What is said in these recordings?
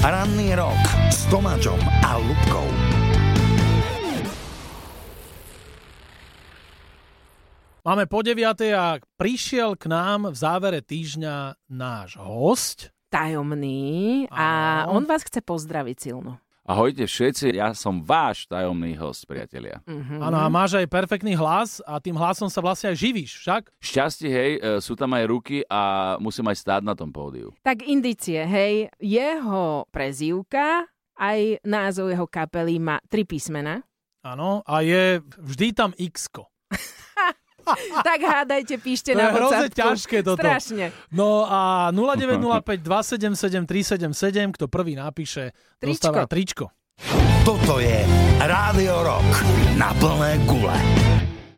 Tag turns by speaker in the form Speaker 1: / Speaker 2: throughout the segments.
Speaker 1: Ranný rok s Tomáčom a Lubkou.
Speaker 2: Máme po 9. a prišiel k nám v závere týždňa náš host.
Speaker 3: Tajomný a
Speaker 2: Áno.
Speaker 3: on vás chce pozdraviť silno.
Speaker 4: Ahojte všetci, ja som váš tajomný host, priatelia.
Speaker 3: Mhm.
Speaker 2: Áno, a máš aj perfektný hlas a tým hlasom sa vlastne aj živíš, však?
Speaker 4: Šťastie, hej, e, sú tam aj ruky a musím aj stáť na tom pódiu.
Speaker 3: Tak indície, hej, jeho prezývka, aj názov jeho kapely má tri písmena.
Speaker 2: Áno, a je vždy tam x
Speaker 3: tak hádajte, píšte
Speaker 2: To
Speaker 3: na
Speaker 2: je hrozne
Speaker 3: WhatsAppku.
Speaker 2: ťažké toto.
Speaker 3: Strašne.
Speaker 2: No a 0905 277 377, kto prvý napíše,
Speaker 3: Tričko.
Speaker 2: dostáva tričko.
Speaker 1: Toto je Rádio Rock na plné gule.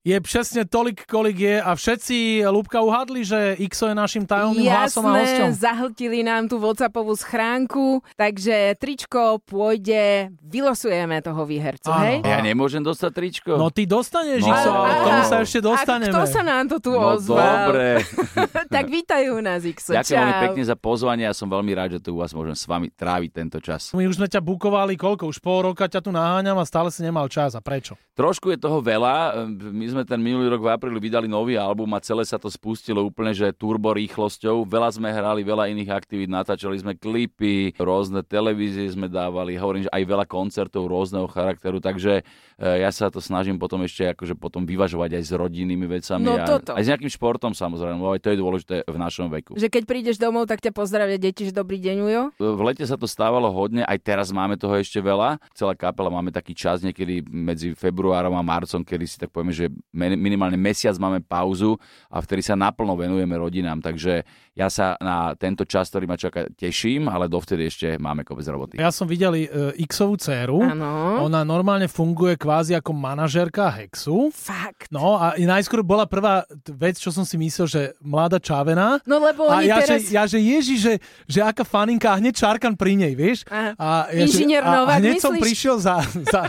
Speaker 2: Je presne tolik, kolik je a všetci Lúbka uhadli, že XO je našim tajomným hlasom a hosťom.
Speaker 3: Jasné, zahltili nám tú WhatsAppovú schránku, takže tričko pôjde, vylosujeme toho výhercu,
Speaker 2: Áno.
Speaker 3: hej?
Speaker 4: Ja nemôžem dostať tričko?
Speaker 2: No ty dostaneš
Speaker 4: No.
Speaker 2: XO, ale k tomu sa ešte dostaneme.
Speaker 3: A kto sa nám to tu
Speaker 4: no
Speaker 3: ozval?
Speaker 4: dobre.
Speaker 3: tak vítajú nás, Ixo.
Speaker 4: Ďakujem veľmi pekne za pozvanie a som veľmi rád, že tu u vás môžem s vami tráviť tento čas.
Speaker 2: My už sme ťa bukovali, koľko? Už pol roka ťa tu naháňam a stále si nemal čas. A prečo?
Speaker 4: Trošku je toho veľa. My sme ten minulý rok v apríli vydali nový album a celé sa to spustilo úplne, že turbo rýchlosťou. Veľa sme hrali, veľa iných aktivít, natáčali sme klipy, rôzne televízie sme dávali, hovorím, že aj veľa koncertov rôzneho charakteru, takže e, ja sa to snažím potom ešte akože potom vyvažovať aj s rodinnými vecami
Speaker 3: No
Speaker 4: a
Speaker 3: toto.
Speaker 4: aj s nejakým športom samozrejme, lebo aj to je dôležité v našom veku.
Speaker 3: Že keď prídeš domov, tak ťa pozdravia deti, že dobrý deň, Ujo.
Speaker 4: V lete sa to stávalo hodne, aj teraz máme toho ešte veľa. Celá kapela máme taký čas niekedy medzi februárom a marcom, kedy si tak povieme, že minimálne mesiac máme pauzu a vtedy sa naplno venujeme rodinám. Takže ja sa na tento čas, ktorý ma čaká, teším, ale dovtedy ešte máme kopec roboty.
Speaker 2: Ja som videl uh, Xovú dceru.
Speaker 3: Áno.
Speaker 2: Ona normálne funguje kvázi ako manažérka Hexu.
Speaker 3: Fakt.
Speaker 2: No a i najskôr bola prvá vec, čo som si myslel, že mladá čávená.
Speaker 3: No lebo
Speaker 2: A
Speaker 3: oni
Speaker 2: ja,
Speaker 3: teraz...
Speaker 2: že, ja, že ježi, že, že aká faninka a hneď čárkan pri nej, vieš?
Speaker 3: Aha.
Speaker 2: A ja,
Speaker 3: Inžinier
Speaker 2: že, a, hneď som
Speaker 3: myslíš?
Speaker 2: prišiel za, za,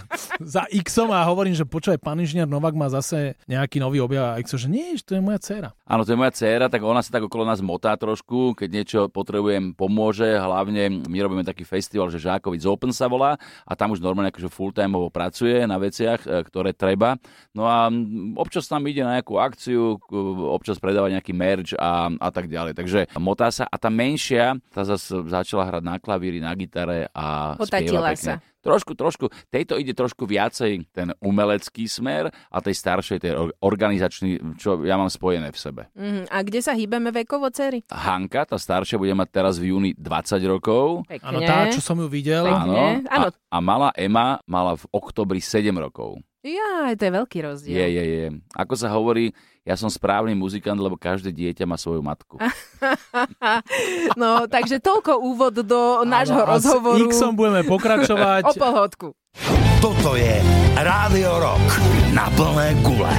Speaker 2: za Xom a hovorím, že počúvaj, pán inžinier Novák má zase nejaký nový objav. A Xo, že nie, že to je moja dcéra.
Speaker 4: Áno, to je moja dcéra, tak ona sa tak okolo nás motá trošku, keď niečo potrebujem, pomôže. Hlavne my robíme taký festival, že Žákovic Open sa volá a tam už normálne akože full-timeovo pracuje na veciach, e, ktoré treba. No a občas tam ide na nejakú akciu, k- občas predáva nejaký merch a, a tak ďalej. Takže motá sa a tá menšia, tá zase začala hrať na klavíri, na gitare a
Speaker 3: Potatila
Speaker 4: spieva pekne.
Speaker 3: sa.
Speaker 4: Trošku, trošku. Tejto ide trošku viacej ten umelecký smer a tej staršej, tej or- organizačný, čo ja mám spojené v sebe.
Speaker 3: Mhm. A kde sa hýbeme vekovo, cery?
Speaker 4: Hanka, tá staršia, bude mať teraz v júni 20 rokov.
Speaker 3: Pekne.
Speaker 2: Áno, tá, čo som ju videl.
Speaker 3: Áno.
Speaker 4: A, a malá Ema mala v oktobri 7 rokov.
Speaker 3: Ja, to je veľký rozdiel.
Speaker 4: Je, je, je. Ako sa hovorí, ja som správny muzikant, lebo každé dieťa má svoju matku.
Speaker 3: no, takže toľko úvod do nášho
Speaker 2: Áno, a
Speaker 3: rozhovoru.
Speaker 2: S Xom budeme pokračovať.
Speaker 3: O polhodku.
Speaker 1: Toto je Rádio Rock na plné gule.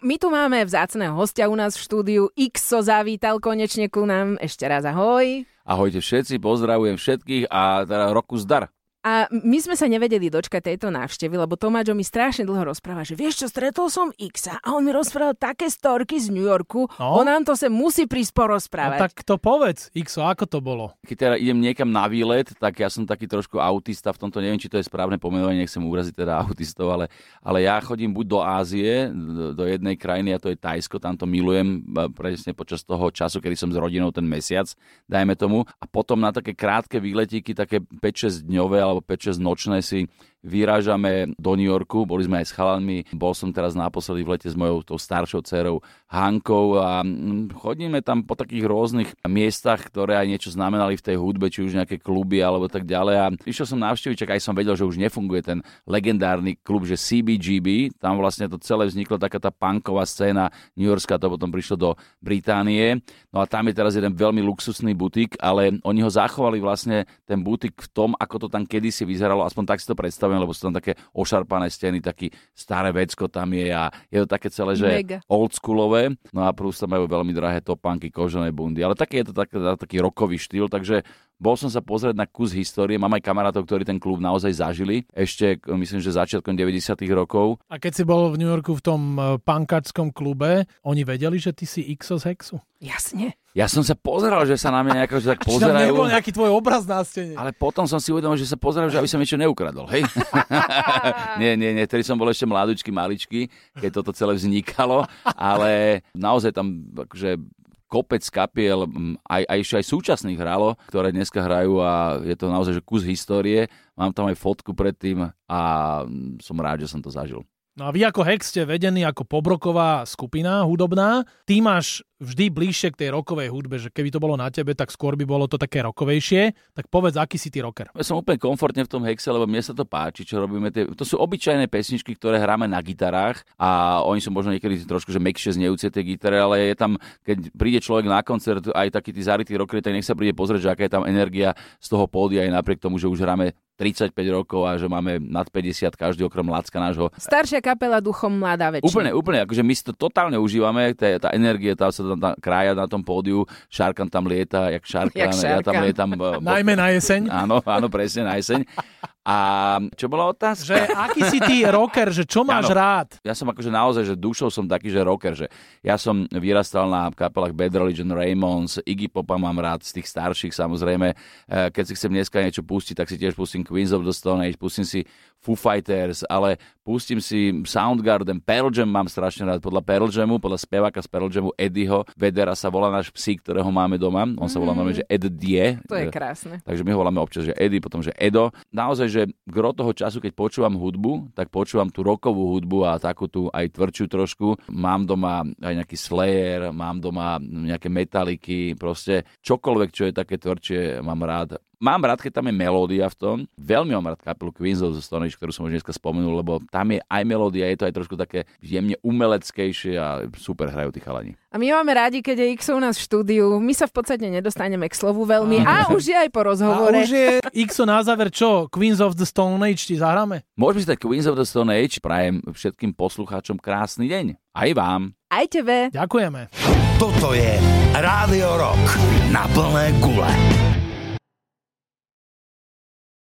Speaker 3: My tu máme vzácného hostia u nás v štúdiu. Xo zavítal konečne ku nám. Ešte raz ahoj.
Speaker 4: Ahojte všetci, pozdravujem všetkých a teda roku zdar.
Speaker 3: A my sme sa nevedeli dočkať tejto návštevy, lebo Tomáčo mi strašne dlho rozpráva, že vieš čo, stretol som Xa a on mi rozprával také storky z New Yorku,
Speaker 2: No.
Speaker 3: on nám to sa musí prísť
Speaker 2: No,
Speaker 3: porozprávať.
Speaker 2: tak to povedz, Xo, ako to bolo?
Speaker 4: Keď teda idem niekam na výlet, tak ja som taký trošku autista v tomto, neviem, či to je správne pomenovanie, nechcem uraziť teda autistov, ale, ale ja chodím buď do Ázie, do, do jednej krajiny, a to je Tajsko, tam to milujem presne počas toho času, kedy som s rodinou ten mesiac, dajme tomu, a potom na také krátke výletíky, také 5-6 dňové alebo 5-6 nočné si vyrážame do New Yorku, boli sme aj s chalanmi, bol som teraz naposledy v lete s mojou tou staršou dcerou Hankou a mm, chodíme tam po takých rôznych miestach, ktoré aj niečo znamenali v tej hudbe, či už nejaké kluby alebo tak ďalej. A išiel som navštíviť, aj som vedel, že už nefunguje ten legendárny klub, že CBGB, tam vlastne to celé vzniklo taká tá punková scéna New Yorkská, to potom prišlo do Británie, no a tam je teraz jeden veľmi luxusný butik, ale oni ho zachovali vlastne ten butik v tom, ako to tam kedysi vyzeralo, aspoň tak si to predstavujem, lebo sú tam také ošarpané steny, taký staré vecko tam je a je to také celé, že
Speaker 3: Mega.
Speaker 4: oldschoolové, no a plus tam majú veľmi drahé topánky, kožené bundy, ale taký je to tak, taký rokový štýl, takže Bol som sa pozrieť na kus histórie, mám aj kamarátov, ktorí ten klub naozaj zažili, ešte myslím, že začiatkom 90 rokov.
Speaker 2: A keď si bol v New Yorku v tom eh, pankačskom klube, oni vedeli, že ty si Xo z Hexu?
Speaker 3: Jasne.
Speaker 4: Ja som sa pozeral, že sa na mňa nejako že tak
Speaker 2: Či tam
Speaker 4: pozerajú.
Speaker 2: nebol nejaký tvoj obraz na stene?
Speaker 4: Ale potom som si uvedomil, že sa pozerám, že aby som niečo neukradol, hej? nie, nie, nie, tedy som bol ešte mladúčky, maličky, keď toto celé vznikalo, ale naozaj tam akože kopec kapiel, aj, aj ešte aj súčasných hralo, ktoré dneska hrajú a je to naozaj že kus histórie. Mám tam aj fotku predtým a som rád, že som to zažil.
Speaker 2: No a vy ako Hex ste vedení ako pobroková skupina hudobná. Ty máš vždy bližšie k tej rokovej hudbe, že keby to bolo na tebe, tak skôr by bolo to také rokovejšie. Tak povedz, aký si ty rocker?
Speaker 4: Ja som úplne komfortne v tom hexe, lebo mne sa to páči, čo robíme. Tie, to sú obyčajné pesničky, ktoré hráme na gitarách a oni sú možno niekedy trošku že mekšie znejúce tie gitare, ale je tam, keď príde človek na koncert, aj taký tí zarytí rockery, tak nech sa príde pozrieť, že aká je tam energia z toho pódia, aj napriek tomu, že už hráme 35 rokov a že máme nad 50 každý okrem Lacka nášho.
Speaker 3: Staršia kapela duchom mladá väčšina.
Speaker 4: Úplne, úplne, akože my si to totálne užívame, tá, tá energie, tá sa tam tá, krája na tom pódiu, Šarkan tam lieta, jak Šarkan,
Speaker 3: Jak
Speaker 4: ja tam
Speaker 3: Šarkan.
Speaker 4: lietam. eh,
Speaker 2: Najmä na jeseň.
Speaker 4: Áno, áno, presne, na jeseň. A čo bola otázka?
Speaker 2: Že aký si ty rocker, že čo máš
Speaker 4: Áno.
Speaker 2: rád?
Speaker 4: Ja som akože naozaj, že dušou som taký, že rocker, že ja som vyrastal na kapelách Bad Religion, Ramones, Iggy Popa mám rád, z tých starších samozrejme. Eh, Keď si chcem dneska niečo pustiť, tak si tiež pustím Queens of the Stone Age, pustím si Foo Fighters, ale pustím si Soundgarden, Pearl Jam mám strašne rád, podľa Pearl Jamu, podľa speváka z Pearl Jamu Eddieho Vedera sa volá náš psík, ktorého máme doma, on sa volá normálne, že Ed Die.
Speaker 3: To je krásne.
Speaker 4: Takže my ho voláme občas, že Eddie, potom, že Edo. Naozaj, že gro toho času, keď počúvam hudbu, tak počúvam tú rokovú hudbu a takú tú aj tvrdšiu trošku. Mám doma aj nejaký Slayer, mám doma nejaké metaliky, proste čokoľvek, čo je také tvrdšie, mám rád. Mám rád, keď tam je melódia v tom. Veľmi mám rád kapelu Queens of the Stone Age, ktorú som už dneska spomenul, lebo tam je aj melódia, je to aj trošku také jemne umeleckejšie a super hrajú tí chalani.
Speaker 3: A my máme rádi, keď je X u nás v štúdiu. My sa v podstate nedostaneme k slovu veľmi. A už je aj po
Speaker 2: A
Speaker 3: rozhovore.
Speaker 2: už je Xo na záver čo? Queens of the Stone Age ti zahráme?
Speaker 4: Môžeme si dať Queens of the Stone Age. Prajem všetkým poslucháčom krásny deň. Aj vám.
Speaker 3: Aj tebe.
Speaker 2: Ďakujeme.
Speaker 1: Toto je Rádio Rock na plné gule.